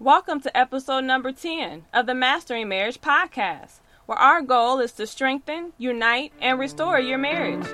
Welcome to episode number 10 of the Mastering Marriage podcast, where our goal is to strengthen, unite, and restore your marriage.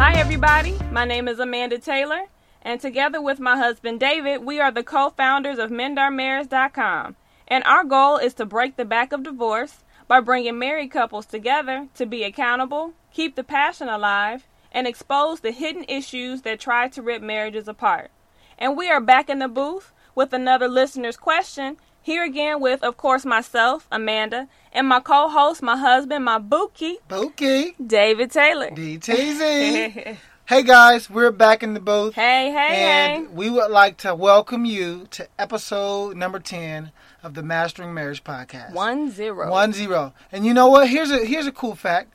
Hi, everybody. My name is Amanda Taylor, and together with my husband David, we are the co founders of MendOurMarriage.com. And our goal is to break the back of divorce by bringing married couples together to be accountable, keep the passion alive, and expose the hidden issues that try to rip marriages apart. And we are back in the booth with another listener's question. Here again with, of course, myself, Amanda, and my co host, my husband, my bookie, Bookie, David Taylor. DTZ. hey guys, we're back in the booth. Hey, hey, and hey. we would like to welcome you to episode number 10 of the Mastering Marriage podcast. One zero. One zero. And you know what? Here's a here's a cool fact.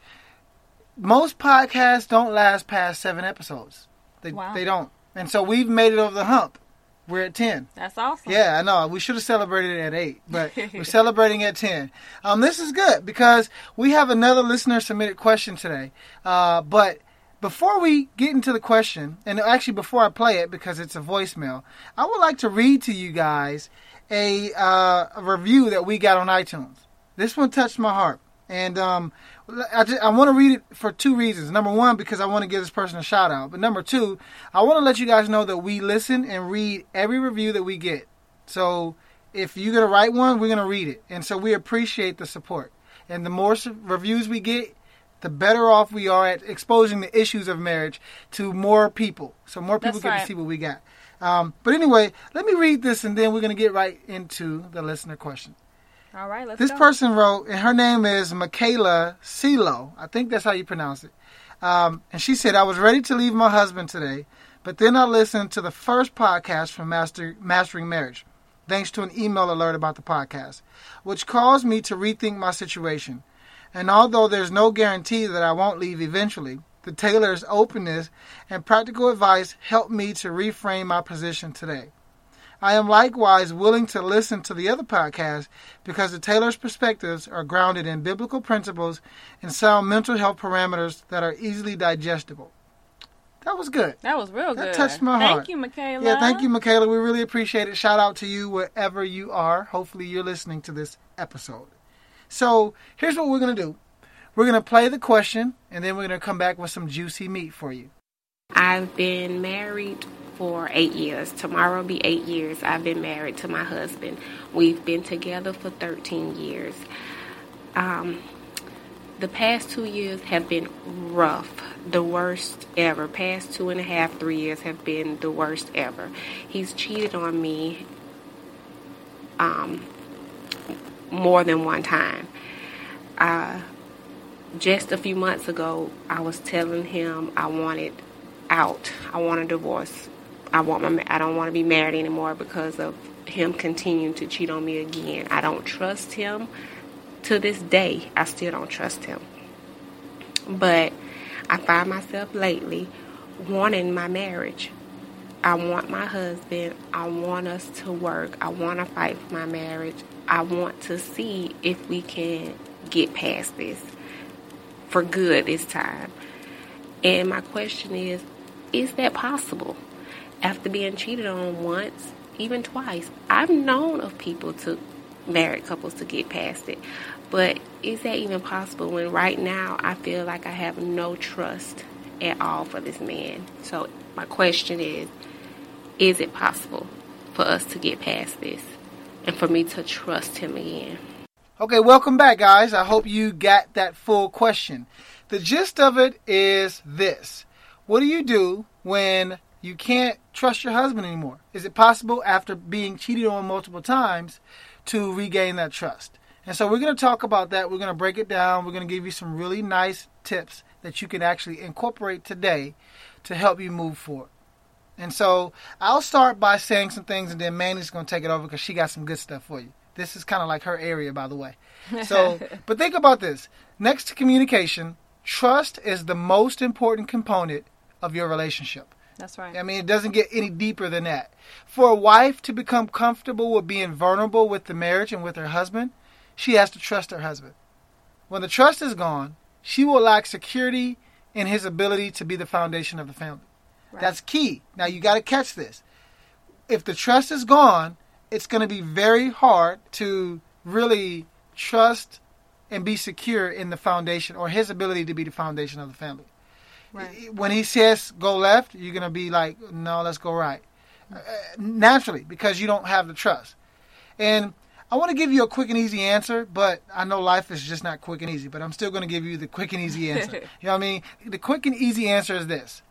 Most podcasts don't last past seven episodes. They Wow. they don't. And so we've made it over the hump. We're at ten. That's awesome. Yeah, I know. We should have celebrated at eight, but we're celebrating at ten. Um, this is good because we have another listener submitted question today. Uh, but before we get into the question, and actually before I play it because it's a voicemail, I would like to read to you guys a, uh, a review that we got on iTunes. This one touched my heart, and um, I, just, I want to read it for two reasons. Number one, because I want to give this person a shout out, but number two, I want to let you guys know that we listen and read every review that we get. So if you're gonna write one, we're gonna read it, and so we appreciate the support. And the more reviews we get, the better off we are at exposing the issues of marriage to more people, so more people That's get right. to see what we got. Um, but anyway, let me read this, and then we're gonna get right into the listener question. All right, let's This go. person wrote, and her name is Michaela Silo. I think that's how you pronounce it. Um, and she said, I was ready to leave my husband today, but then I listened to the first podcast from Master, Mastering Marriage, thanks to an email alert about the podcast, which caused me to rethink my situation. And although there's no guarantee that I won't leave eventually, the Taylors' openness and practical advice helped me to reframe my position today. I am likewise willing to listen to the other podcasts because the Taylors' perspectives are grounded in biblical principles and sound mental health parameters that are easily digestible. That was good. That was real That good. That touched my Thank heart. Thank you, Michaela. Yeah, thank you, Michaela. We really appreciate it. Shout out to you wherever you are. Hopefully, you're listening to this episode. So, here's what we're going to do we're going to play the question, and then we're going to come back with some juicy meat for you. I've been married for eight years. Tomorrow will be eight years. I've been married to my husband. We've been together for 13 years. Um, the past two years have been rough, the worst ever. Past two and a half, three years have been the worst ever. He's cheated on me um, more than one time. Uh, just a few months ago, I was telling him I wanted out. I want a divorce. I want my. I don't want to be married anymore because of him continuing to cheat on me again. I don't trust him. To this day, I still don't trust him. But I find myself lately wanting my marriage. I want my husband. I want us to work. I want to fight for my marriage. I want to see if we can get past this for good this time. And my question is is that possible? After being cheated on once, even twice, I've known of people to married couples to get past it. But is that even possible when right now I feel like I have no trust at all for this man? So my question is is it possible for us to get past this and for me to trust him again? Okay, welcome back, guys. I hope you got that full question. The gist of it is this What do you do when you can't trust your husband anymore? Is it possible after being cheated on multiple times to regain that trust? And so we're going to talk about that. We're going to break it down. We're going to give you some really nice tips that you can actually incorporate today to help you move forward. And so I'll start by saying some things, and then Mandy's going to take it over because she got some good stuff for you. This is kind of like her area, by the way. So, but think about this. Next to communication, trust is the most important component of your relationship. That's right. I mean, it doesn't get any deeper than that. For a wife to become comfortable with being vulnerable with the marriage and with her husband, she has to trust her husband. When the trust is gone, she will lack security in his ability to be the foundation of the family. Right. That's key. Now, you got to catch this. If the trust is gone, it's going to be very hard to really trust and be secure in the foundation or his ability to be the foundation of the family. Right. When he says go left, you're going to be like, no, let's go right. Uh, naturally, because you don't have the trust. And I want to give you a quick and easy answer, but I know life is just not quick and easy, but I'm still going to give you the quick and easy answer. you know what I mean? The quick and easy answer is this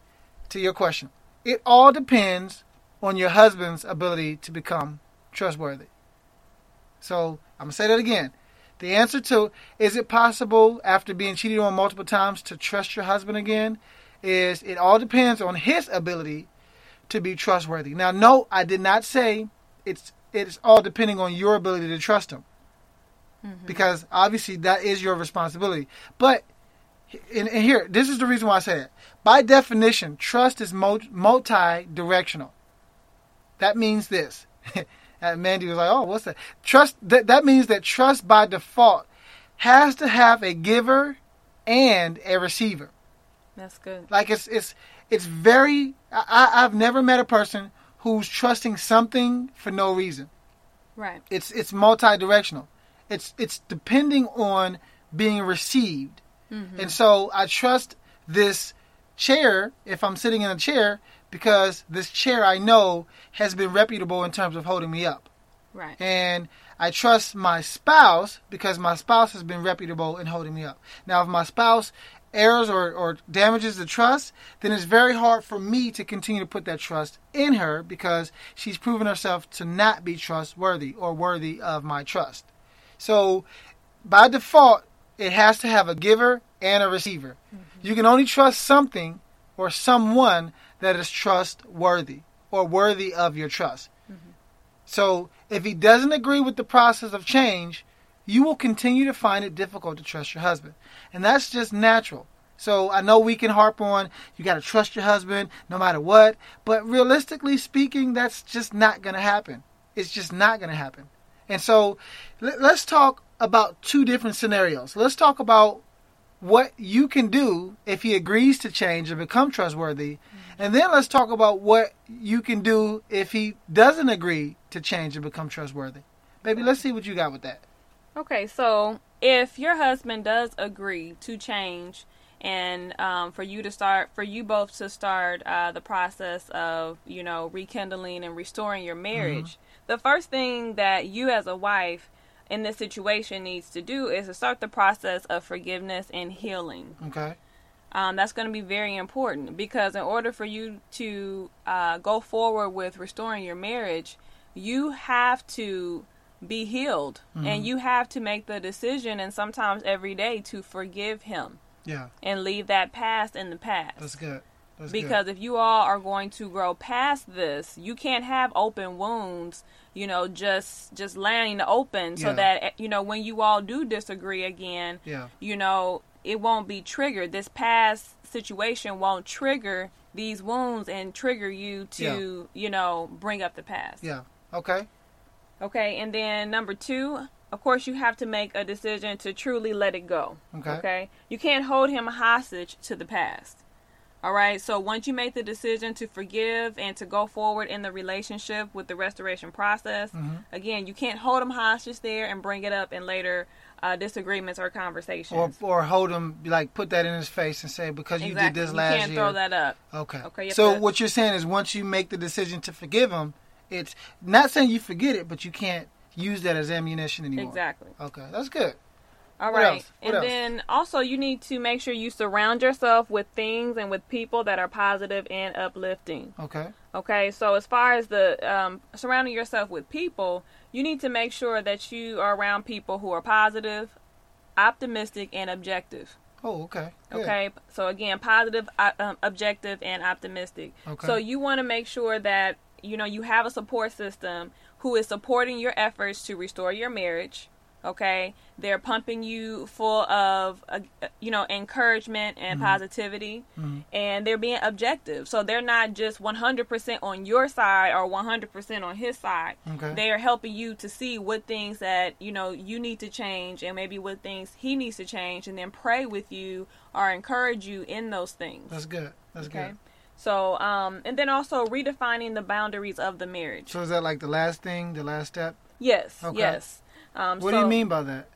to your question. It all depends on your husband's ability to become trustworthy. So I'm going to say that again. The answer to is it possible after being cheated on multiple times to trust your husband again is it all depends on his ability to be trustworthy. Now, no, I did not say it's it's all depending on your ability to trust him. Mm-hmm. Because obviously that is your responsibility. But and, and here, this is the reason why I say it. By definition, trust is multi-directional. That means this. And Mandy was like, "Oh, what's that?" Trust that that means that trust by default has to have a giver and a receiver. That's good. Like it's it's it's very. I, I've never met a person who's trusting something for no reason. Right. It's it's multi-directional. It's it's depending on being received. Mm-hmm. And so I trust this chair if I'm sitting in a chair because this chair I know has been reputable in terms of holding me up. Right. And I trust my spouse because my spouse has been reputable in holding me up. Now, if my spouse errs or, or damages the trust, then it's very hard for me to continue to put that trust in her because she's proven herself to not be trustworthy or worthy of my trust. So, by default, it has to have a giver and a receiver. Mm-hmm. You can only trust something or someone that is trustworthy or worthy of your trust. Mm-hmm. So if he doesn't agree with the process of change, you will continue to find it difficult to trust your husband. And that's just natural. So I know we can harp on you got to trust your husband no matter what, but realistically speaking, that's just not going to happen. It's just not going to happen. And so let- let's talk about two different scenarios. Let's talk about what you can do if he agrees to change and become trustworthy. Mm-hmm. And then let's talk about what you can do if he doesn't agree to change and become trustworthy. Baby, let's see what you got with that. Okay, so if your husband does agree to change and um, for you to start, for you both to start uh, the process of, you know, rekindling and restoring your marriage, the first thing that you as a wife in this situation needs to do is to start the process of forgiveness and healing. Okay? Um, that's going to be very important because in order for you to uh, go forward with restoring your marriage, you have to be healed and you have to make the decision and sometimes every day to forgive him Yeah, and leave that past in the past. that's good. That's because good. if you all are going to grow past this, you can't have open wounds, you know, just just laying open so Yeah. that eh, you know when you all do disagree again, Yeah. you know, it won't be triggered. This past situation won't trigger these wounds and trigger you to, you know, bring up the past. Yeah. Okay. Okay, and then number two, of course, you have to make a decision to truly let it go. Okay. You can't hold him hostage to the past. All right, so once you make the decision to forgive and to go forward in the relationship with the restoration process, Mm-hmm. again, you can't hold him hostage there and bring it up in later uh, disagreements or conversations. Or or hold him like put that in his face and say because you did this you last can't year. throw that up. Okay. Okay, So to- what you're saying is once you make the decision to forgive him, it's not saying you forget it, but you can't use that as ammunition anymore. Exactly. Okay, that's good. All What right. and else? then also you need to make sure you surround yourself with things and with people that are positive and uplifting. Okay. Okay, so as far as the um, surrounding yourself with people, you need to make sure that you are around people who are positive, optimistic, and objective. Oh, okay. Good. Okay, so again, positive, uh, um, objective, and optimistic. Okay. So you want to make sure that you know you have a support system who is supporting your efforts to restore your marriage. Okay, they're pumping you full of uh, you know encouragement and Mm-hmm. positivity, and they're being objective. So they're not just 100% on your side or 100% on his side. Okay. They are helping you to see what things that you know you need to change, and maybe what things he needs to change, and then pray with you or encourage you in those things. That's good. That's Okay. good. So, um, and then also redefining the boundaries of the marriage. So is that like the last thing, the last step? Yes, Okay. yes. Um, What do you mean by that?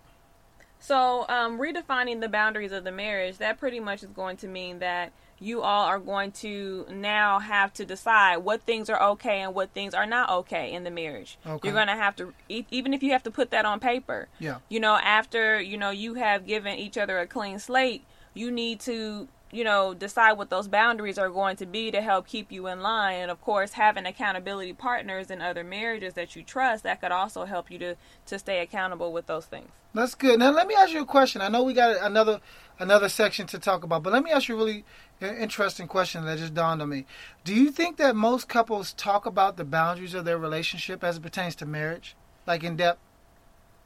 So, um, redefining the boundaries of the marriage, that pretty much is going to mean that you all are going to now have to decide what things are okay and what things are not okay in the marriage. Okay. You're going to have to, even if you have to put that on paper, Yeah. you know, after, you know, you have given each other a clean slate, you need to, you know, decide what those boundaries are going to be to help keep you in line. And of course, having accountability partners and other marriages that you trust, that could also help you to, to stay accountable with those things. That's good. Now let me ask you a question. I know we got another another section to talk about, but let me ask you a really interesting question that just dawned on me. Do you think that most couples talk about the boundaries of their relationship as it pertains to marriage, like in depth?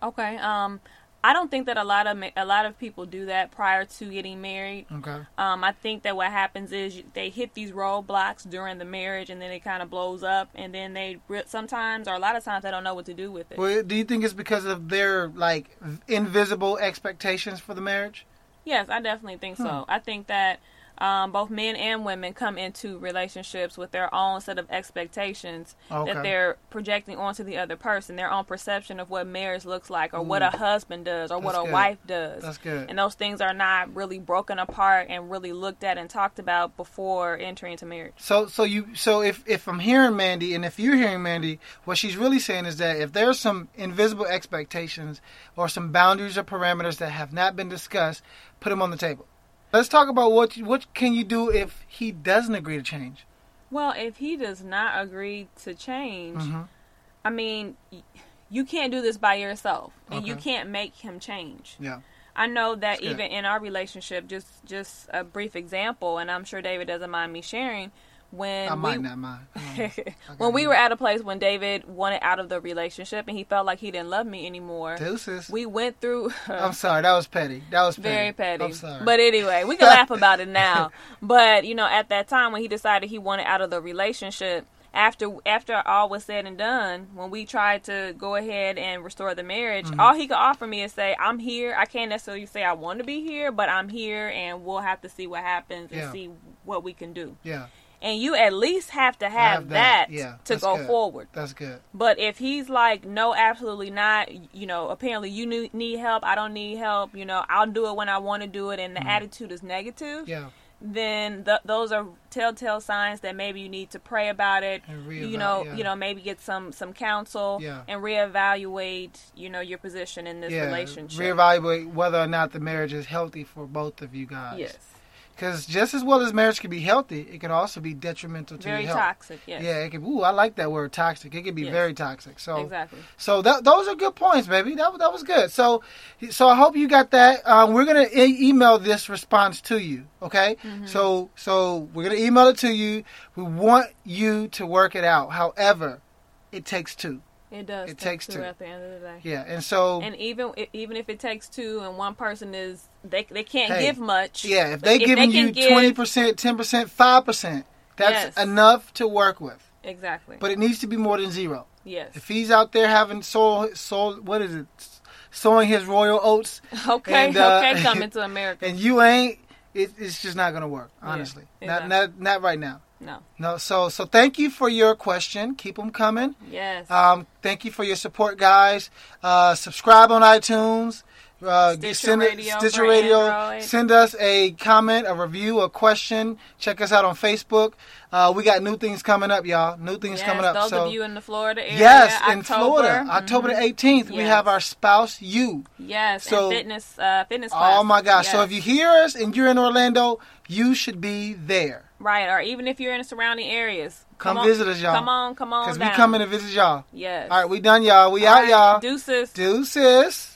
Okay. Um, I don't think that a lot of a lot of people do that prior to getting married. Okay. Um, I think that what happens is they hit these roadblocks during the marriage, and then it kind of blows up, and then they sometimes or a lot of times they don't know what to do with it. Well, do you think it's because of their like invisible expectations for the marriage? Yes, I definitely think so. I think that um, both men and women come into relationships with their own set of expectations Okay. that they're projecting onto the other person, their own perception of what marriage looks like, or what a husband does, or what a good. wife does. That's good. And those things are not really broken apart and really looked at and talked about before entering into marriage. So, so you, so if if I'm hearing Mandy, and if you're hearing Mandy, what she's really saying is that if there's some invisible expectations or some boundaries or parameters that have not been discussed, put them on the table. Let's talk about what what can you do if he doesn't agree to change. Well, if he does not agree to change, Mhm. I mean, y- you can't do this by yourself, and you can't make him change. Yeah. I know that even in our relationship, just just a brief example, and I'm sure David doesn't mind me sharing. When I we, not mind. when we were at a place when David wanted out of the relationship and he felt like he didn't love me anymore, Deuces. we went through. I'm sorry. That was petty. That was petty. very petty. I'm sorry. But anyway, we can laugh about it now. But you know, at that time when he decided he wanted out of the relationship, after after all was said and done, when we tried to go ahead and restore the marriage, Mm-hmm. all he could offer me is say, "I'm here. I can't necessarily say I want to be here, but I'm here, and we'll have to see what happens and Yeah. see what we can do." yeah, And you at least have to have, Have that. that, Yeah, to go good. forward. that's good. But if he's like, no, absolutely not, you know, apparently you need- help, I don't need help, you know, I'll do it when I want to do it, and the mm. attitude is negative. Yeah. then th- those are telltale signs that maybe you need to pray about it. And You know, yeah. you know, maybe get some some counsel Yeah. and reevaluate, you know, your position in this yeah. relationship. Reevaluate whether or not the marriage is healthy for both of you guys. Yes, Because just as well as marriage can be healthy, it can also be detrimental to very your health. Very toxic. Yes, Yeah, it can. Ooh, I like that word, toxic. It can be Yes. very toxic. So, exactly. so that those are good points, baby. That that was good. So, so I hope you got that. Um, we're gonna e- email this response to you. Okay. Mm-hmm. So, so we're gonna email it to you. We want you to work it out. However, it takes two. It does. It take takes two two. at the end of the day. Yeah, and so And even even if it takes two, and one person is they they can't Hey, give much. yeah, if they giving can you twenty percent, ten percent, five percent, that's Yes. enough to work with. exactly. But it needs to be more than zero. yes. If he's out there having soul, soul, what is it, sowing his royal oats, Okay. and, uh, okay. Coming to America. and you ain't, it, it's just not gonna work. Yeah, Honestly, exactly. not not not right now. No. No. So so thank you for your question. Keep them coming. Yes. Um, thank you for your support, guys. Uh, subscribe on iTunes. Uh, Stitcher send it- Radio Stitcher Radio. Android. Send us a comment, a review, a question. Check us out on Facebook. Uh, we got new things coming up, y'all. New things yes, coming up. Those so of you in the Florida area. yes, in October. Florida, October the Mhm. 18th, we have our spouse you. Yes. So- and fitness. Uh, fitness. Oh my gosh! So if you hear us and you're in Orlando, you should be there. right, or even if you're in the surrounding areas, Come on- visit us, y'all. Come on, come on Because we coming to visit y'all. Yes. All right, we done, y'all. We All out, right, y'all. Deuces. Deuces.